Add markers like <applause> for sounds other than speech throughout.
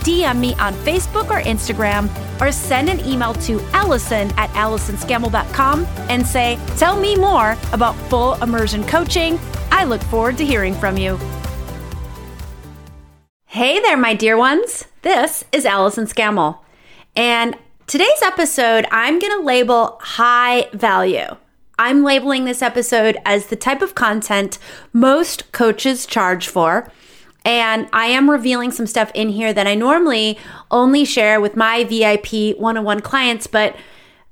DM me on Facebook or Instagram or send an email to Allison at AllisonScammell.com and say, Tell me more about full immersion coaching. I look forward to hearing from you. Hey there, my dear ones. This is Allison Scammell. And today's episode, I'm going to label high value. I'm labeling this episode as the type of content most coaches charge for and I am revealing some stuff in here that I normally only share with my VIP one on one clients. But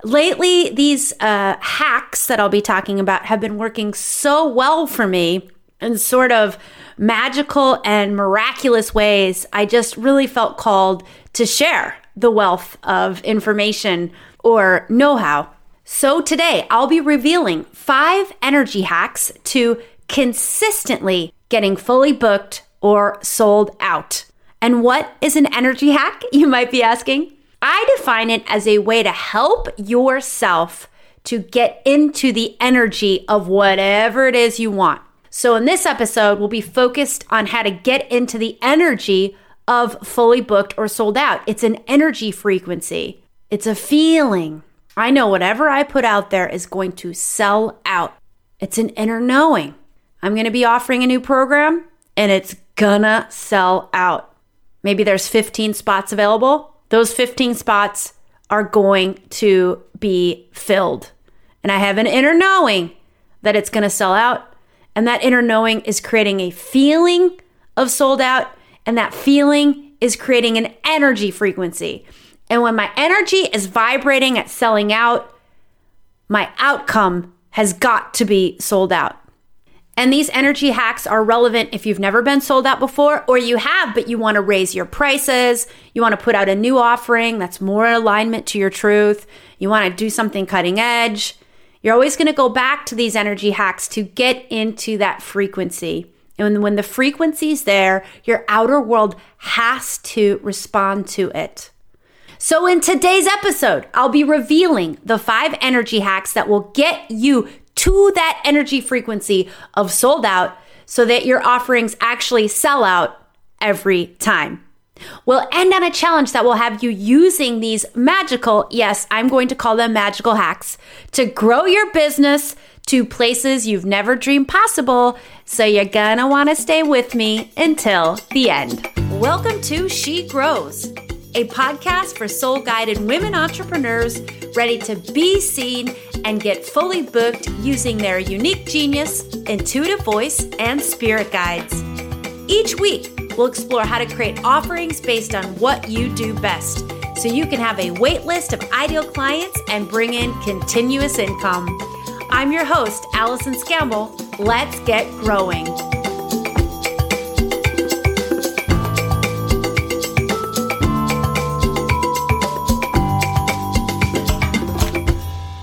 lately, these uh, hacks that I'll be talking about have been working so well for me in sort of magical and miraculous ways. I just really felt called to share the wealth of information or know how. So today, I'll be revealing five energy hacks to consistently getting fully booked or sold out. And what is an energy hack, <laughs> you might be asking? I define it as a way to help yourself to get into the energy of whatever it is you want. So, in this episode, we'll be focused on how to get into the energy of fully booked or sold out. It's an energy frequency, it's a feeling. I know whatever I put out there is going to sell out. It's an inner knowing. I'm going to be offering a new program and it's gonna sell out. Maybe there's 15 spots available. Those 15 spots are going to be filled. And I have an inner knowing that it's going to sell out. And that inner knowing is creating a feeling of sold out. And that feeling is creating an energy frequency. And when my energy is vibrating at selling out, my outcome has got to be sold out. And these energy hacks are relevant if you've never been sold out before, or you have, but you want to raise your prices. You want to put out a new offering that's more alignment to your truth. You want to do something cutting edge. You're always going to go back to these energy hacks to get into that frequency. And when the frequency's there, your outer world has to respond to it. So, in today's episode, I'll be revealing the five energy hacks that will get you to that energy frequency of sold out so that your offerings actually sell out every time. We'll end on a challenge that will have you using these magical, yes, I'm going to call them magical hacks, to grow your business to places you've never dreamed possible. So you're gonna wanna stay with me until the end. Welcome to She Grows a podcast for soul guided women entrepreneurs ready to be seen and get fully booked using their unique genius, intuitive voice, and spirit guides. Each week, we'll explore how to create offerings based on what you do best so you can have a wait list of ideal clients and bring in continuous income. I'm your host, Allison Scammell. Let's get growing.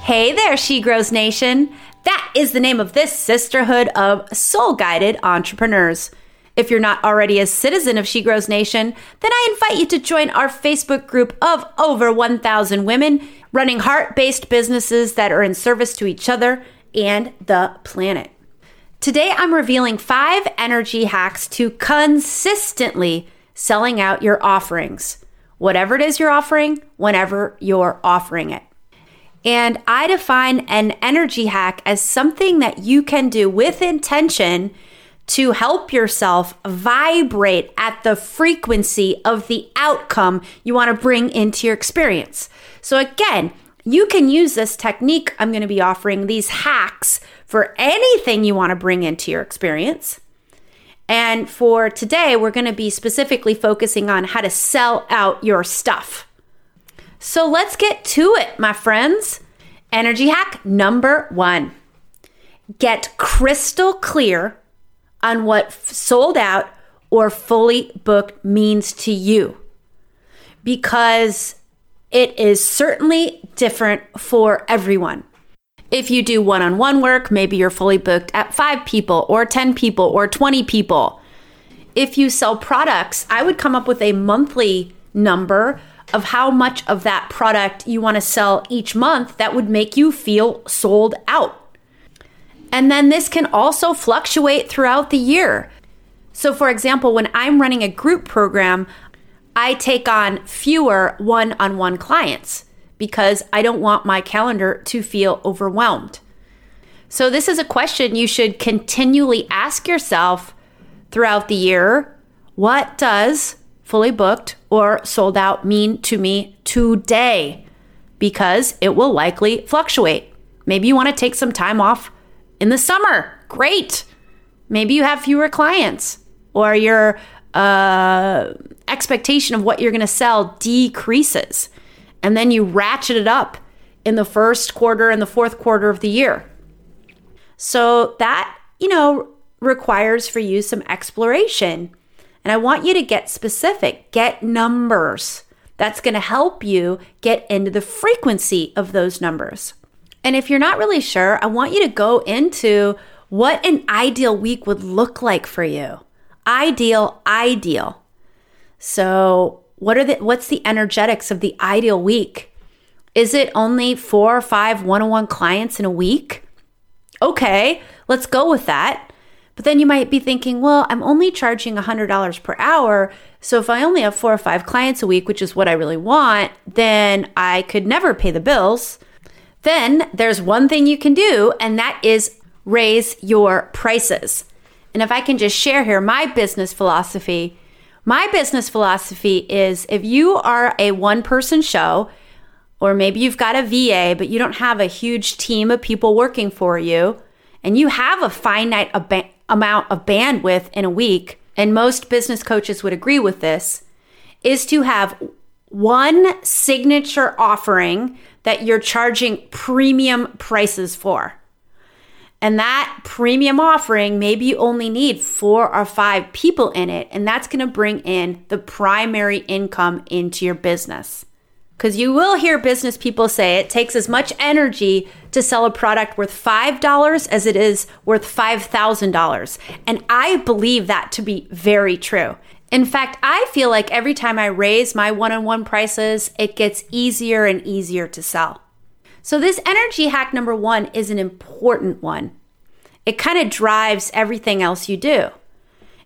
Hey there, She Grows Nation. That is the name of this sisterhood of soul guided entrepreneurs. If you're not already a citizen of She Grows Nation, then I invite you to join our Facebook group of over 1,000 women running heart based businesses that are in service to each other and the planet. Today, I'm revealing five energy hacks to consistently selling out your offerings, whatever it is you're offering, whenever you're offering it. And I define an energy hack as something that you can do with intention to help yourself vibrate at the frequency of the outcome you want to bring into your experience. So, again, you can use this technique I'm going to be offering, these hacks, for anything you want to bring into your experience. And for today, we're going to be specifically focusing on how to sell out your stuff. So let's get to it, my friends. Energy hack number one get crystal clear on what sold out or fully booked means to you. Because it is certainly different for everyone. If you do one on one work, maybe you're fully booked at five people or 10 people or 20 people. If you sell products, I would come up with a monthly number of how much of that product you want to sell each month that would make you feel sold out. And then this can also fluctuate throughout the year. So, for example, when I'm running a group program, I take on fewer one on one clients because I don't want my calendar to feel overwhelmed. So, this is a question you should continually ask yourself throughout the year. What does fully booked or sold out mean to me today? Because it will likely fluctuate. Maybe you want to take some time off in the summer. Great. Maybe you have fewer clients or your uh, expectation of what you're going to sell decreases. And then you ratchet it up in the first quarter and the fourth quarter of the year. So that, you know, requires for you some exploration. And I want you to get specific, get numbers. That's going to help you get into the frequency of those numbers. And if you're not really sure, I want you to go into what an ideal week would look like for you. Ideal, ideal. So, what are the what's the energetics of the ideal week? Is it only 4 or 5 one-on-one clients in a week? Okay, let's go with that. But then you might be thinking, well, I'm only charging $100 per hour. So if I only have four or five clients a week, which is what I really want, then I could never pay the bills. Then there's one thing you can do, and that is raise your prices. And if I can just share here my business philosophy, my business philosophy is if you are a one person show, or maybe you've got a VA, but you don't have a huge team of people working for you, and you have a finite ab- amount of bandwidth in a week, and most business coaches would agree with this, is to have one signature offering that you're charging premium prices for. And that premium offering, maybe you only need four or five people in it, and that's gonna bring in the primary income into your business. Because you will hear business people say it takes as much energy to sell a product worth $5 as it is worth $5,000. And I believe that to be very true. In fact, I feel like every time I raise my one on one prices, it gets easier and easier to sell. So, this energy hack number one is an important one. It kind of drives everything else you do.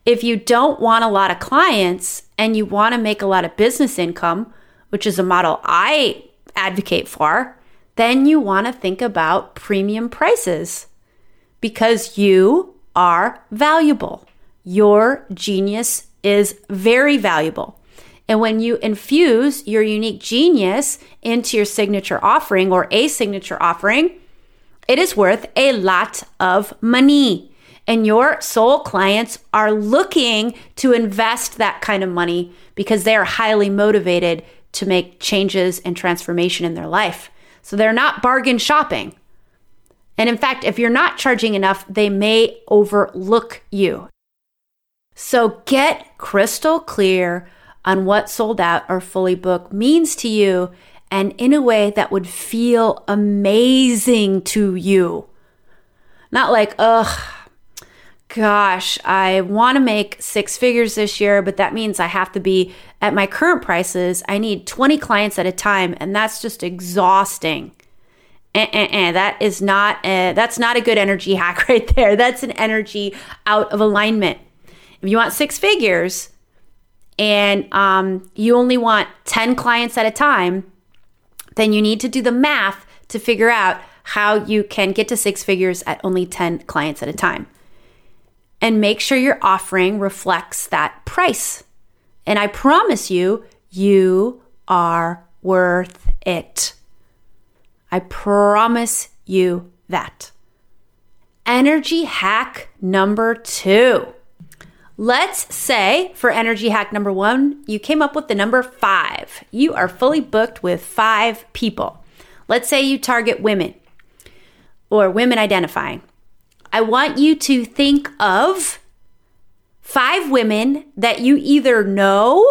If you don't want a lot of clients and you want to make a lot of business income, which is a model I advocate for, then you want to think about premium prices because you are valuable. Your genius is very valuable. And when you infuse your unique genius into your signature offering or a signature offering, it is worth a lot of money. And your soul clients are looking to invest that kind of money because they are highly motivated to make changes and transformation in their life. So they're not bargain shopping. And in fact, if you're not charging enough, they may overlook you. So get crystal clear on what sold out or fully booked means to you and in a way that would feel amazing to you. Not like, ugh, gosh, I want to make six figures this year, but that means I have to be at my current prices. I need 20 clients at a time, and that's just exhausting. Eh, eh, eh. That is not a, that's not a good energy <laughs> hack right there. That's an energy out of alignment. If you want six figures, and um, you only want 10 clients at a time, then you need to do the math to figure out how you can get to six figures at only 10 clients at a time. And make sure your offering reflects that price. And I promise you, you are worth it. I promise you that. Energy hack number two Let's say for energy hack number one, you came up with the number five. You are fully booked with five people. Let's say you target women or women identifying. I want you to think of five women that you either know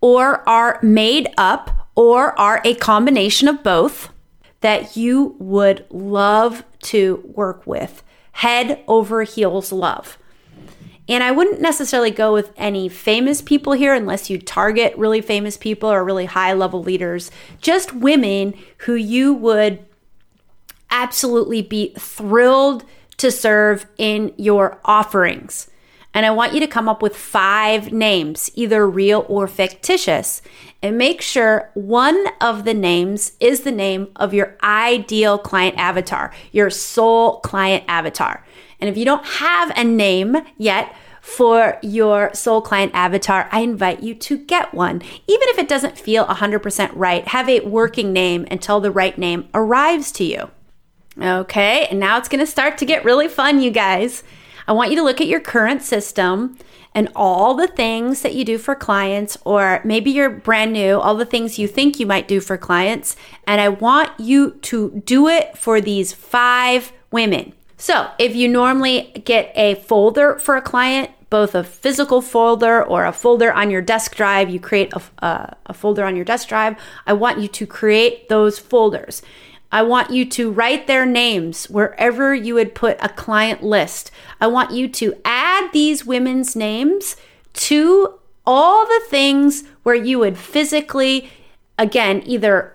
or are made up or are a combination of both that you would love to work with. Head over heels love. And I wouldn't necessarily go with any famous people here unless you target really famous people or really high level leaders. Just women who you would absolutely be thrilled to serve in your offerings. And I want you to come up with five names, either real or fictitious, and make sure one of the names is the name of your ideal client avatar, your soul client avatar. And if you don't have a name yet, for your soul client avatar, I invite you to get one. Even if it doesn't feel 100% right, have a working name until the right name arrives to you. Okay, and now it's gonna start to get really fun, you guys. I want you to look at your current system and all the things that you do for clients, or maybe you're brand new, all the things you think you might do for clients. And I want you to do it for these five women. So, if you normally get a folder for a client, both a physical folder or a folder on your desk drive, you create a, a, uh, a folder on your desk drive. I want you to create those folders. I want you to write their names wherever you would put a client list. I want you to add these women's names to all the things where you would physically, again, either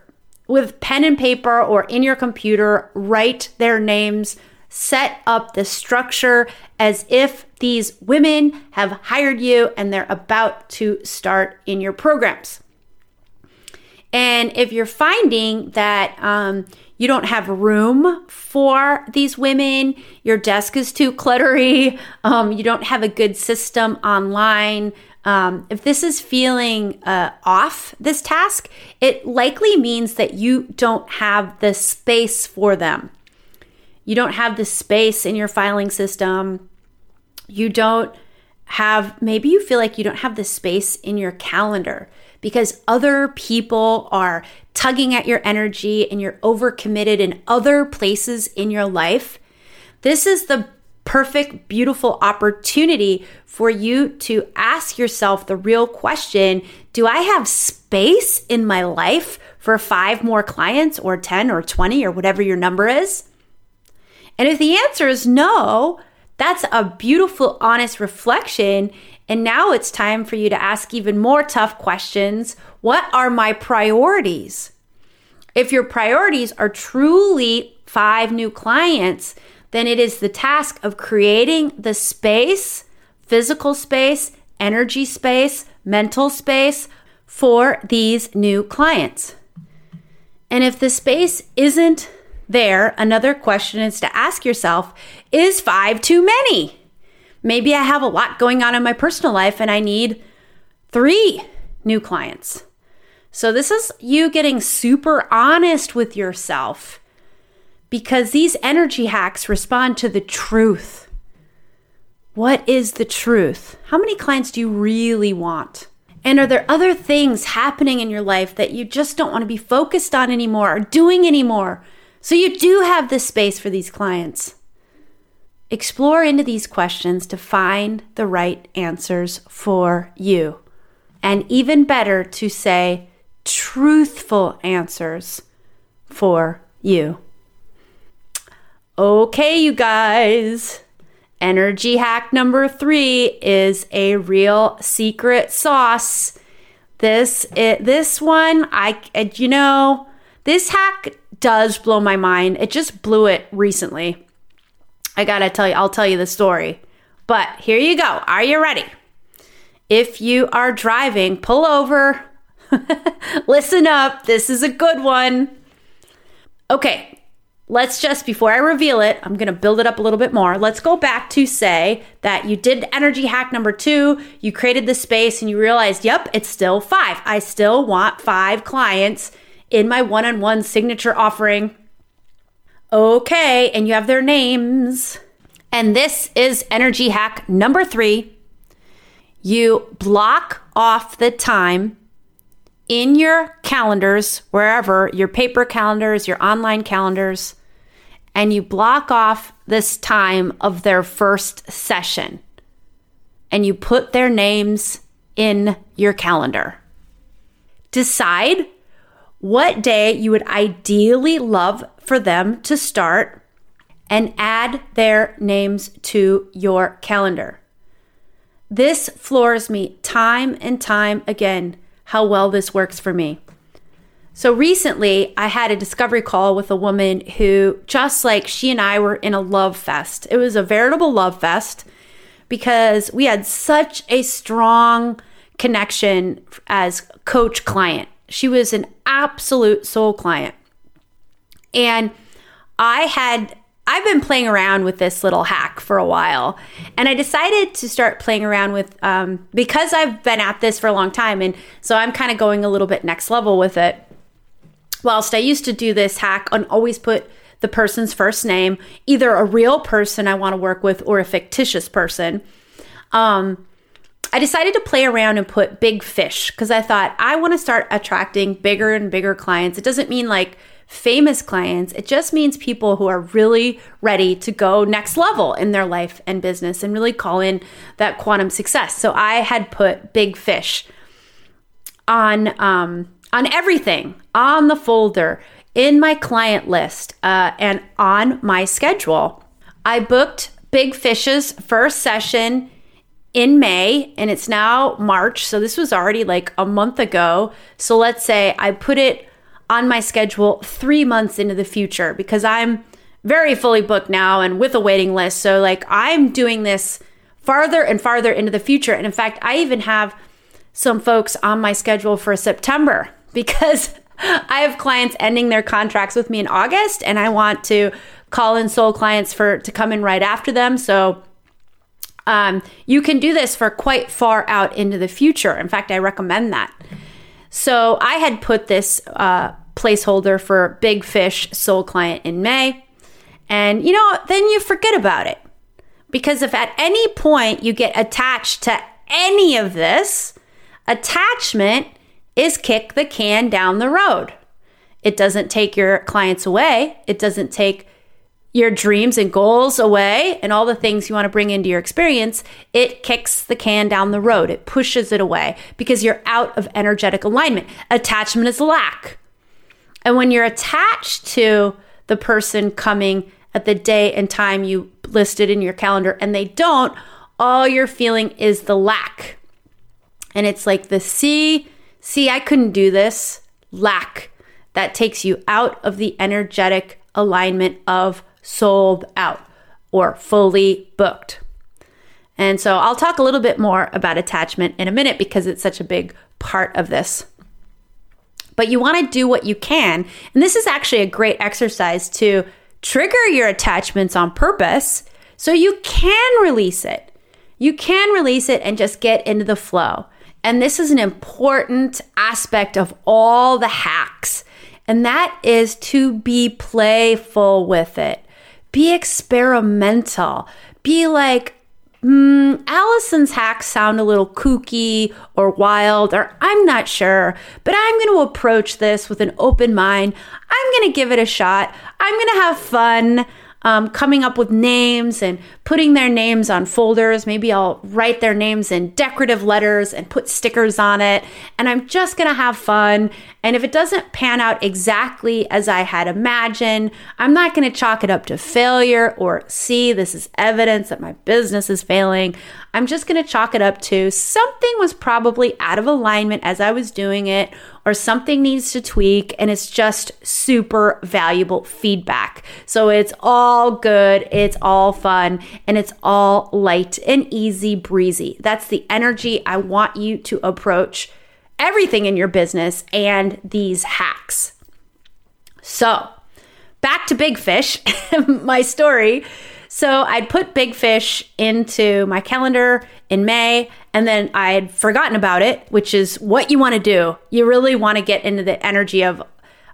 with pen and paper or in your computer, write their names, set up the structure as if these women have hired you and they're about to start in your programs. And if you're finding that um, you don't have room for these women, your desk is too cluttery, <laughs> um, you don't have a good system online. Um, if this is feeling uh, off, this task, it likely means that you don't have the space for them. You don't have the space in your filing system. You don't have, maybe you feel like you don't have the space in your calendar because other people are tugging at your energy and you're overcommitted in other places in your life, this is the perfect, beautiful opportunity for you to ask yourself the real question Do I have space in my life for five more clients or 10 or 20 or whatever your number is? And if the answer is no, that's a beautiful, honest reflection and now it's time for you to ask even more tough questions. What are my priorities? If your priorities are truly five new clients, then it is the task of creating the space, physical space, energy space, mental space for these new clients. And if the space isn't there, another question is to ask yourself is five too many? Maybe I have a lot going on in my personal life and I need three new clients. So, this is you getting super honest with yourself because these energy hacks respond to the truth. What is the truth? How many clients do you really want? And are there other things happening in your life that you just don't want to be focused on anymore or doing anymore? So you do have the space for these clients. Explore into these questions to find the right answers for you. And even better, to say truthful answers for you. Okay, you guys. Energy hack number three is a real secret sauce. This it, this one, I you know, this hack does blow my mind. It just blew it recently. I gotta tell you, I'll tell you the story. But here you go. Are you ready? If you are driving, pull over. <laughs> Listen up. This is a good one. Okay, let's just, before I reveal it, I'm gonna build it up a little bit more. Let's go back to say that you did energy hack number two, you created the space, and you realized, yep, it's still five. I still want five clients in my one on one signature offering Okay, and you have their names. And this is energy hack number three. You block off the time in your calendars, wherever your paper calendars, your online calendars, and you block off this time of their first session and you put their names in your calendar. Decide what day you would ideally love for them to start and add their names to your calendar. This floors me time and time again how well this works for me. So recently, I had a discovery call with a woman who, just like she and I were in a love fest, it was a veritable love fest because we had such a strong connection as coach client. She was an absolute soul client. And I had I've been playing around with this little hack for a while, and I decided to start playing around with um, because I've been at this for a long time, and so I'm kind of going a little bit next level with it. Whilst I used to do this hack and always put the person's first name, either a real person I want to work with or a fictitious person. Um, I decided to play around and put big fish because I thought I want to start attracting bigger and bigger clients. It doesn't mean like famous clients. It just means people who are really ready to go next level in their life and business and really call in that quantum success. So I had put big fish on um, on everything on the folder in my client list uh, and on my schedule. I booked Big Fish's first session in May and it's now March. So this was already like a month ago. So let's say I put it on my schedule three months into the future because I'm very fully booked now and with a waiting list. So, like, I'm doing this farther and farther into the future. And in fact, I even have some folks on my schedule for September <laughs> because I have clients ending their contracts with me in August and I want to call in soul clients for to come in right after them. So, um, you can do this for quite far out into the future. In fact, I recommend that. So I had put this uh, placeholder for Big Fish Soul Client in May. And you know, then you forget about it. Because if at any point you get attached to any of this, attachment is kick the can down the road. It doesn't take your clients away. It doesn't take your dreams and goals away and all the things you want to bring into your experience, it kicks the can down the road. It pushes it away because you're out of energetic alignment. Attachment is lack. And when you're attached to the person coming at the day and time you listed in your calendar and they don't, all you're feeling is the lack. And it's like the see, see, I couldn't do this, lack. That takes you out of the energetic alignment of sold out or fully booked. And so I'll talk a little bit more about attachment in a minute because it's such a big part of this. But you want to do what you can. And this is actually a great exercise to trigger your attachments on purpose so you can release it. You can release it and just get into the flow. And this is an important aspect of all the hacks, and that is to be playful with it. Be experimental. Be like, mm, Allison's hacks sound a little kooky or wild, or I'm not sure, but I'm going to approach this with an open mind. I'm going to give it a shot. I'm going to have fun um, coming up with names and putting their names on folders. Maybe I'll write their names in decorative letters and put stickers on it. And I'm just going to have fun. And if it doesn't pan out exactly as I had imagined, I'm not going to chalk it up to failure or see this is evidence that my business is failing. I'm just going to chalk it up to something was probably out of alignment as I was doing it, or something needs to tweak, and it's just super valuable feedback. So it's all good, it's all fun, and it's all light and easy breezy. That's the energy I want you to approach everything in your business and these hacks. So, back to Big Fish, <laughs> my story. So I'd put Big Fish into my calendar in May, and then I'd forgotten about it, which is what you want to do. You really want to get into the energy of,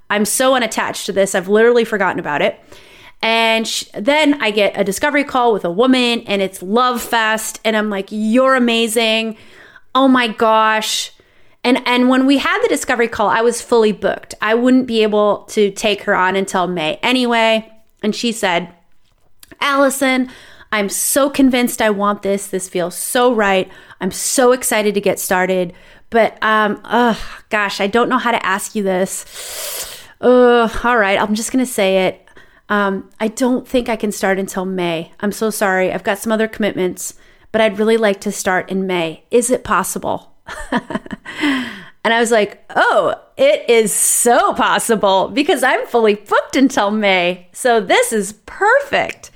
I'm so unattached to this, I've literally forgotten about it. And sh- then I get a discovery call with a woman, and it's Love Fest, and I'm like, You're amazing. Oh my gosh. And, and when we had the discovery call, I was fully booked. I wouldn't be able to take her on until May anyway. And she said, Allison, I'm so convinced I want this. This feels so right. I'm so excited to get started. But um, oh gosh, I don't know how to ask you this. Uh, all right, I'm just gonna say it. Um, I don't think I can start until May. I'm so sorry. I've got some other commitments, but I'd really like to start in May. Is it possible? <laughs> and I was like, oh, it is so possible because I'm fully booked until May. So this is perfect.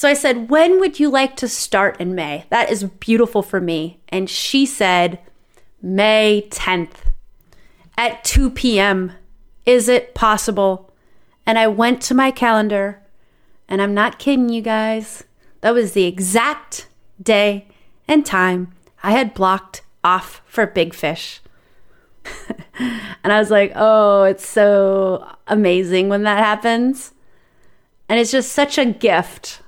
So I said, when would you like to start in May? That is beautiful for me. And she said, May 10th at 2 p.m. Is it possible? And I went to my calendar, and I'm not kidding you guys. That was the exact day and time I had blocked off for Big Fish. <laughs> and I was like, oh, it's so amazing when that happens. And it's just such a gift,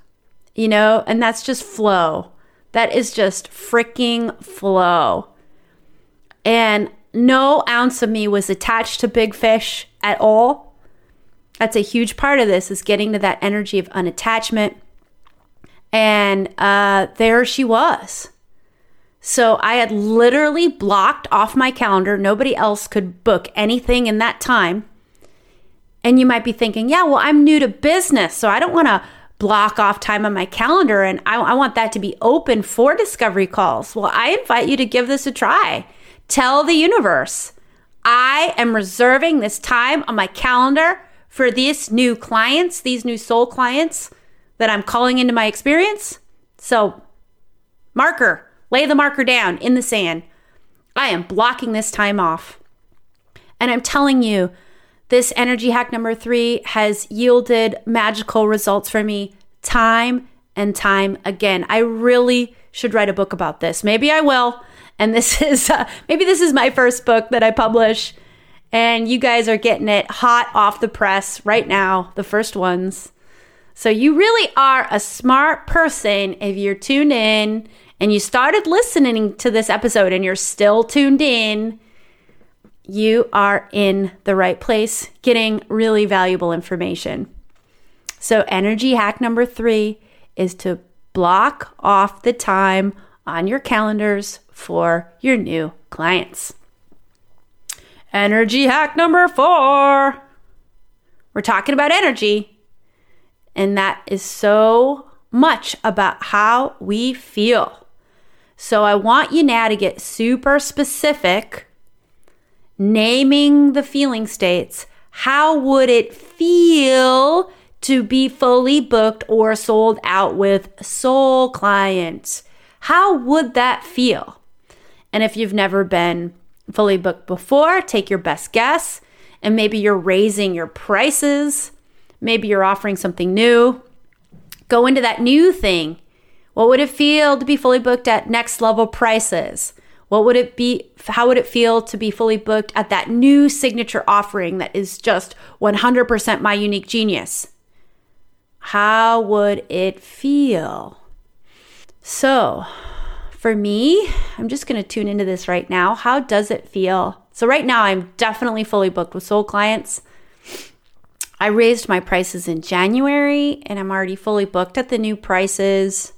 you know? And that's just flow. That is just freaking flow. And no ounce of me was attached to Big Fish at all. That's a huge part of this is getting to that energy of unattachment. And uh, there she was. So I had literally blocked off my calendar. Nobody else could book anything in that time. And you might be thinking, yeah, well, I'm new to business, so I don't want to block off time on my calendar and I, I want that to be open for discovery calls. Well, I invite you to give this a try. Tell the universe, I am reserving this time on my calendar for these new clients, these new soul clients that I'm calling into my experience. So, marker, lay the marker down in the sand. I am blocking this time off. And I'm telling you, this energy hack number three has yielded magical results for me time and time again. I really should write a book about this. Maybe I will. And this <laughs> is uh, maybe this is my first book that I publish. And you guys are getting it hot off the press right now, the first ones. So you really are a smart person if you're tuned in and you started listening to this episode and you're still tuned in. You are in the right place, getting really valuable information. So, energy hack number three is to block off the time on your calendars for your new clients. Energy hack number four. We're talking about energy, and that is so much about how we feel. So I want you now to get super specific, naming the feeling states. How would it feel to be fully booked or sold out with soul clients? How would that feel? And if you've never been fully booked before, take your best guess. And maybe you're raising your prices. Maybe you're offering something new. Go into that new thing. What would it feel to be fully booked at next level prices? What would it be? How would it feel to be fully booked at that new signature offering that is just 100% my unique genius? How would it feel? So, for me, I'm just going to tune into this right now. How does it feel? So, right now, I'm definitely fully booked with soul clients. I raised my prices in January and I'm already fully booked at the new prices.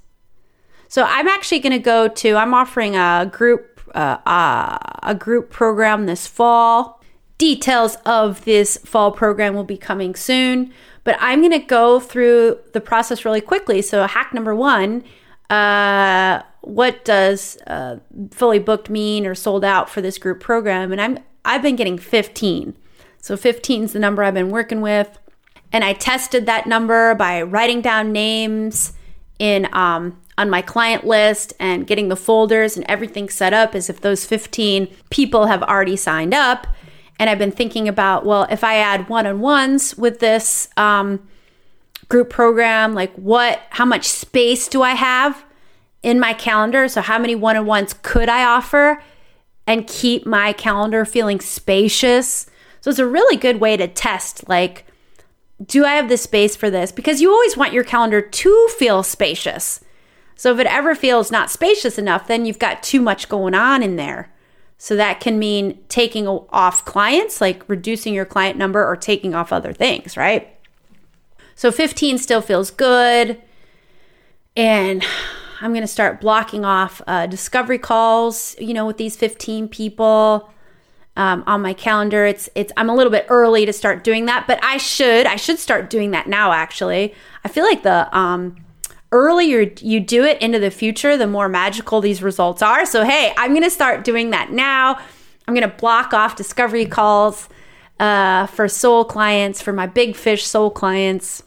So, I'm actually going to go to, I'm offering a group, uh, uh, a group program this fall. Details of this fall program will be coming soon, but I'm going to go through the process really quickly. So, hack number one, uh, what does uh, fully booked mean or sold out for this group program? And I'm I've been getting 15. So 15 is the number I've been working with. And I tested that number by writing down names in um, on my client list and getting the folders and everything set up as if those 15 people have already signed up. And I've been thinking about, well, if I add one on ones with this um, group program, like what, how much space do I have in my calendar. So, how many one on ones could I offer and keep my calendar feeling spacious? So, it's a really good way to test like, do I have the space for this? Because you always want your calendar to feel spacious. So, if it ever feels not spacious enough, then you've got too much going on in there. So, that can mean taking off clients, like reducing your client number or taking off other things, right? So, 15 still feels good. And I'm going to start blocking off uh, discovery calls, you know, with these 15 people um, on my calendar. It's it's I'm a little bit early to start doing that, but I should I should start doing that now. Actually, I feel like the um, earlier you do it into the future, the more magical these results are. So hey, I'm gonna start doing that now. I'm gonna block off discovery calls uh, for soul clients, for my big fish soul clients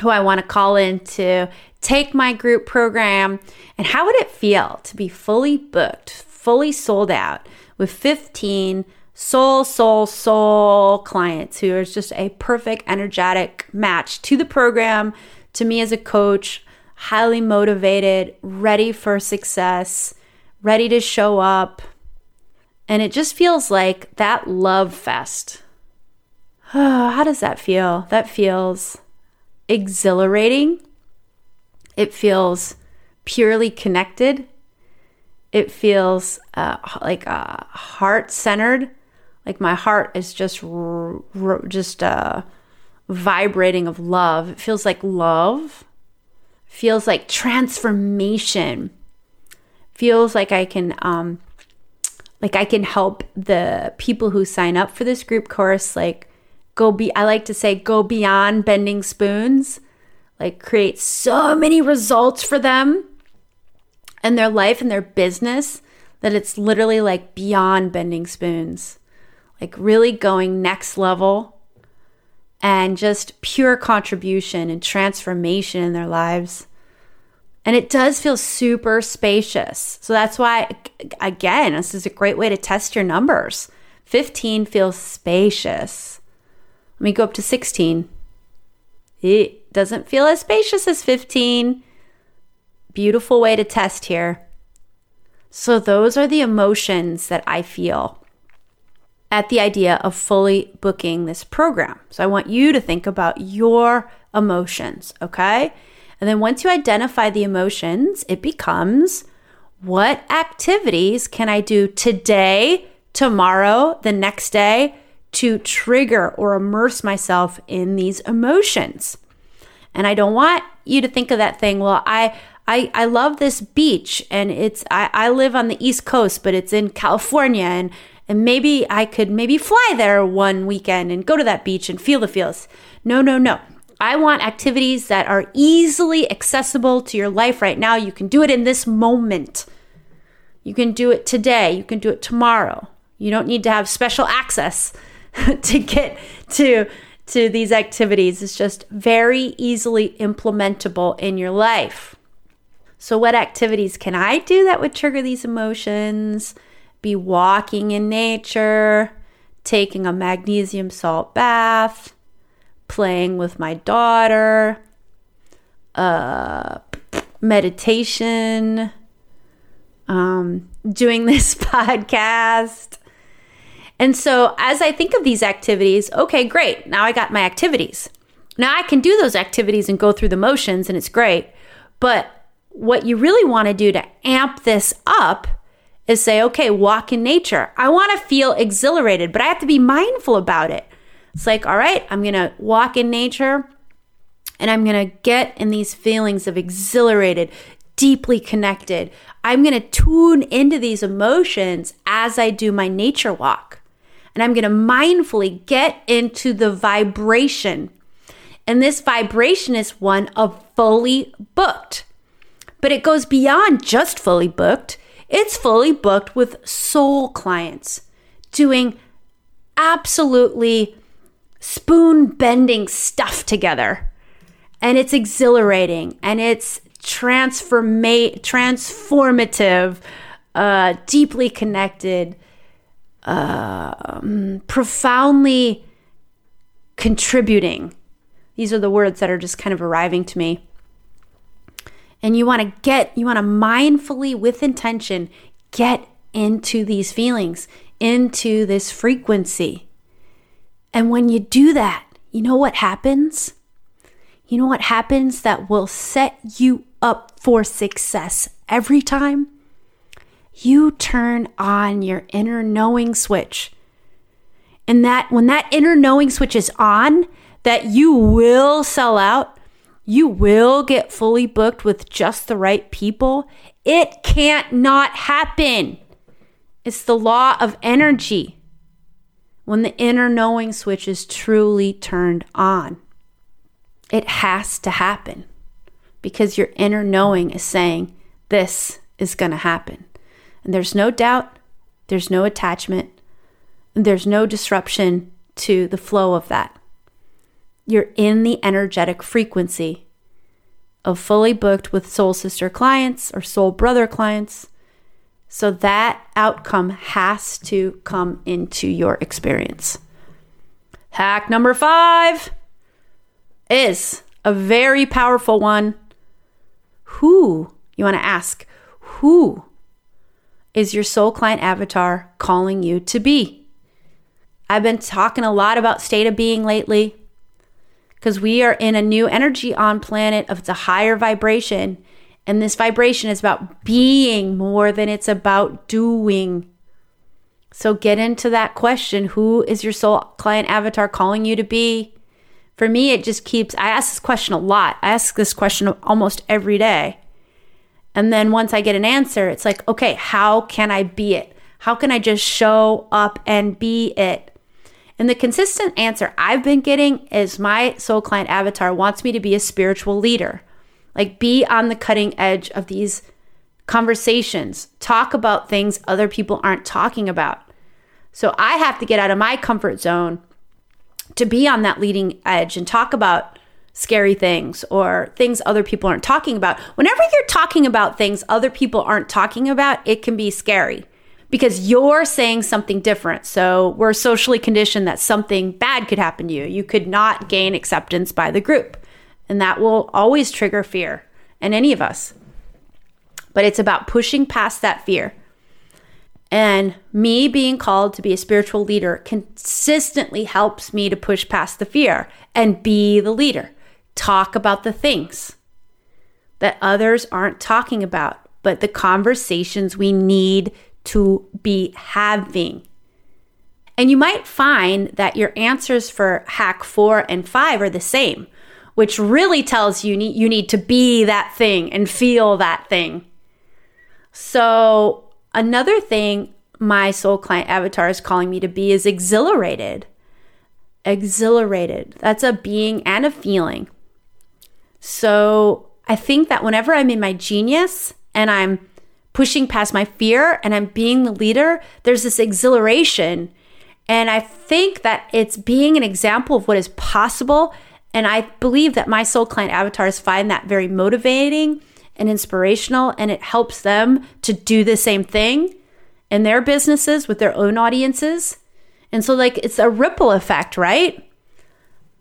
who I want to call in to take my group program. And how would it feel to be fully booked, fully sold out? with 15 soul, soul, soul clients who are just a perfect, energetic match to the program, to me as a coach, highly motivated, ready for success, ready to show up. And it just feels like that love fest. <sighs> How does that feel? That feels exhilarating. It feels purely connected. It feels uh, like uh, heart centered. Like my heart is just r- r- just uh, vibrating of love. It feels like love. Feels like transformation. Feels like I can um, like I can help the people who sign up for this group course like go be I like to say go beyond bending spoons like create so many results for them and their life and their business that it's literally like beyond bending spoons, like really going next level and just pure contribution and transformation in their lives. And it does feel super spacious. So that's why, again, this is a great way to test your numbers. 15 feels spacious. Let me go up to 16. It doesn't feel as spacious as 15 beautiful way to test here. So, those are the emotions that I feel at the idea of fully booking this program. So, I want you to think about your emotions, okay? And then once you identify the emotions, it becomes what activities can I do today, tomorrow, the next day to trigger or immerse myself in these emotions? And I don't want you to think of that thing, well, I I, I love this beach and it's I, I live on the east coast but it's in california and and maybe i could maybe fly there one weekend and go to that beach and feel the feels. No no no. I want activities that are easily accessible to your life right now. You can do it in this moment. You can do it today. You can do it tomorrow. You don't need to have special access <laughs> to get to to these activities. It's just very easily implementable in your life. So, what activities can I do that would trigger these emotions? Be walking in nature, taking a magnesium salt bath, playing with my daughter, uh, meditation, um, doing <laughs> this podcast. And so, as I think of these activities, okay, great. Now I got my activities. Now I can do those activities and go through the motions, and it's great. But what you really want to do to amp this up is say, okay, walk in nature. I want to feel exhilarated, but I have to be mindful about it. It's like, all right, I'm going to walk in nature and I'm going to get in these feelings of exhilarated, deeply connected. I'm going to tune into these emotions as I do my nature walk. And I'm going to mindfully get into the vibration. And this vibration is one of fully booked. But it goes beyond just fully booked. It's fully booked with soul clients doing absolutely spoon bending stuff together. And it's exhilarating and it's transforma- transformative, uh, deeply connected, uh, profoundly contributing. These are the words that are just kind of arriving to me and you want to get, you want to mindfully, with intention, get into these feelings, into this frequency. And when you do that, you know what happens? You know what happens that will set you up for success every time? You turn on your inner knowing switch. And that when that inner knowing switch is on, that you will sell out, you will get fully booked with just the right people. It can't not happen. It's the law of energy when the inner knowing switch is truly turned on. It has to happen because your inner knowing is saying, This is going to happen. And there's no doubt, there's no attachment, there's no disruption to the flow of that. You're in the energetic frequency of fully booked with soul sister clients or soul brother clients. So that outcome has to come into your experience. Hack number five is a very powerful one. Who, you want to ask, who is your soul client avatar calling you to be? I've been talking a lot about state of being lately because we are in a new energy on planet of the higher vibration. And this vibration is about being more than it's about doing. So get into that question who is your soul client avatar calling you to be? For me it just keeps i ask this question a lot. I ask this question almost every day. And then once i get an answer it's like okay how can i be it? How can i just show up and be it and the consistent answer I've been getting is my soul client avatar wants me to be a spiritual leader, like be on the cutting edge of these conversations, talk about things other people aren't talking about. So I have to get out of my comfort zone to be on that leading edge and talk about scary things or things other people aren't talking about. Whenever you're talking about things other people aren't talking about, it can be scary because you're saying something different. So we're socially conditioned that something bad could happen to you. You could not gain acceptance by the group. And that will always trigger fear in any of us. But it's about pushing past that fear. And me being called to be a spiritual leader consistently helps me to push past the fear and be the leader. Talk about the things that others aren't talking about, but the conversations we need to be having. And you might find that your answers for hack four and five are the same, which really tells you you need to be that thing and feel that thing. So, another thing my soul client avatar is calling me to be is exhilarated. Exhilarated. That's a being and a feeling. So, I think that whenever I'm in my genius and I'm pushing past my fear and I'm being the leader, there's this exhilaration. And I think that it's being an example of what is possible. And I believe that my soul client avatars find that very motivating and inspirational, and it helps them to do the same thing in their businesses with their own audiences. And so, like, it's a ripple effect, right?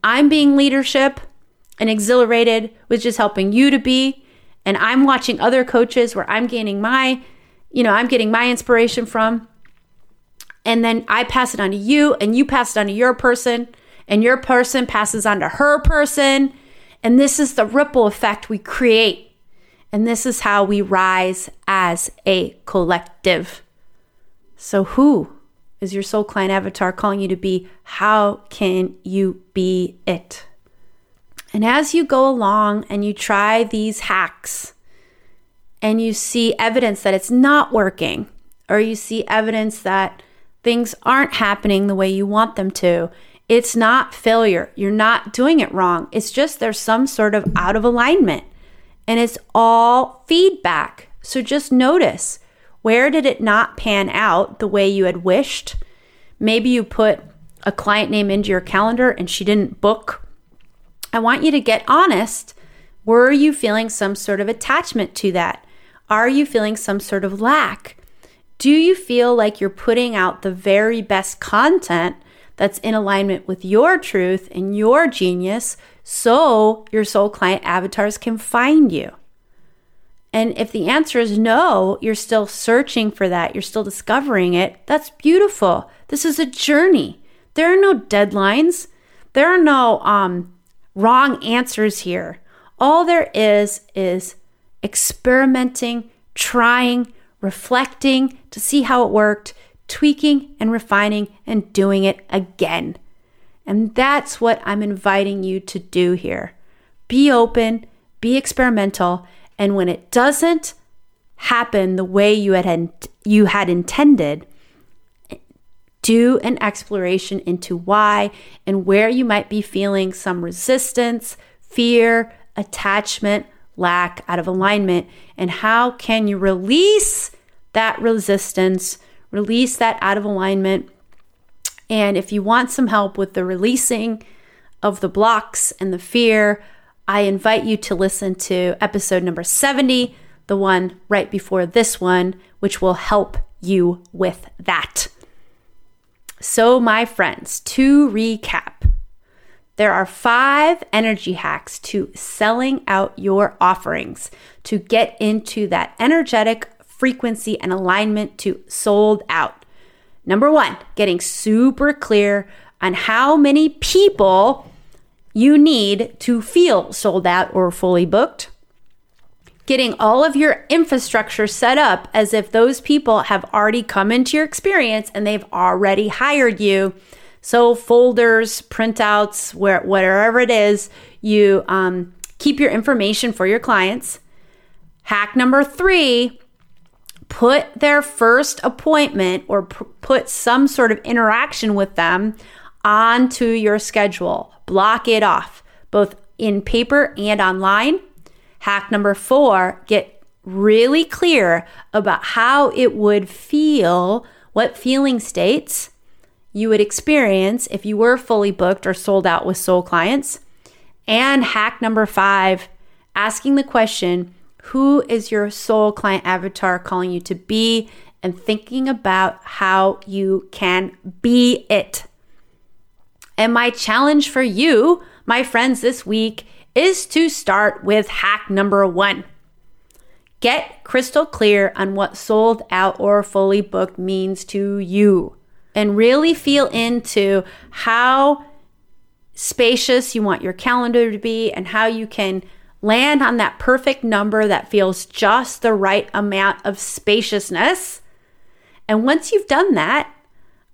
I'm being leadership and exhilarated, which is helping you to be and I'm watching other coaches where I'm gaining my, you know, I'm getting my inspiration from. And then I pass it on to you, and you pass it on to your person, and your person passes on to her person. And this is the ripple effect we create. And this is how we rise as a collective. So, who is your soul client avatar calling you to be? How can you be it? And as you go along and you try these hacks and you see evidence that it's not working, or you see evidence that things aren't happening the way you want them to, it's not failure. You're not doing it wrong. It's just there's some sort of out of alignment and it's all feedback. So just notice where did it not pan out the way you had wished? Maybe you put a client name into your calendar and she didn't book I want you to get honest. Were you feeling some sort of attachment to that? Are you feeling some sort of lack? Do you feel like you're putting out the very best content that's in alignment with your truth and your genius so your soul client avatars can find you? And if the answer is no, you're still searching for that, you're still discovering it, that's beautiful. This is a journey. There are no deadlines. There are no um, wrong answers here. All there is is experimenting, trying, reflecting to see how it worked, tweaking and refining and doing it again. And that's what I'm inviting you to do here. be open, be experimental, and when it doesn't happen the way you had you had intended, do an exploration into why and where you might be feeling some resistance, fear, attachment, lack, out of alignment, and how can you release that resistance, release that out of alignment. And if you want some help with the releasing of the blocks and the fear, I invite you to listen to episode number 70, the one right before this one, which will help you with that. So, my friends, to recap, there are five energy hacks to selling out your offerings to get into that energetic frequency and alignment to sold out. Number one, getting super clear on how many people you need to feel sold out or fully booked getting all of your infrastructure set up as if those people have already come into your experience and they've already hired you. So, folders, printouts, where, wherever it is, you um, keep your information for your clients. Hack number three put their first appointment or p- put some sort of interaction with them onto your schedule. Block it off, both in paper and online. Hack number four get really clear about how it would feel, what feeling states you would experience if you were fully booked or sold out with soul clients. And hack number five, asking the question who is your soul client avatar calling you to be? And thinking about how you can be it. And my challenge for you, my friends, this week is to start with hack number one. Get crystal clear on what sold out or fully booked means to you and really feel into how spacious you want your calendar to be and how you can land on that perfect number that feels just the right amount of spaciousness. And once you've done that,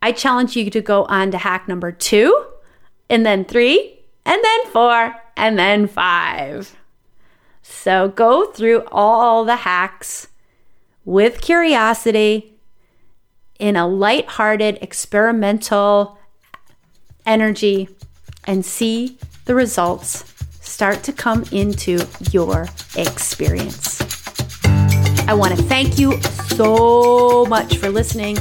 I challenge you to go on to hack number two, and then three, and then four, and then five. So go through all the hacks with curiosity in a light-hearted, experimental energy and see the results start to come into your experience. I want to thank you so much for listening.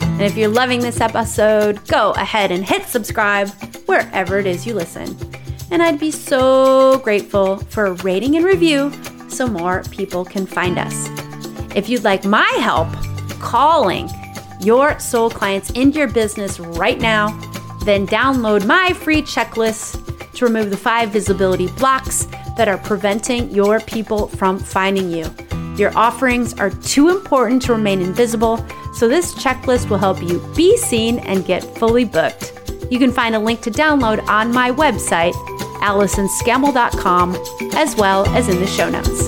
And if you're loving this episode, go ahead and hit subscribe wherever it is you listen and I'd be so grateful for a rating and review so more people can find us. If you'd like my help calling your soul clients into your business right now, then download my free checklist to remove the five visibility blocks that are preventing your people from finding you. Your offerings are too important to remain invisible, so this checklist will help you be seen and get fully booked. You can find a link to download on my website, AllisonScammell.com, as well as in the show notes.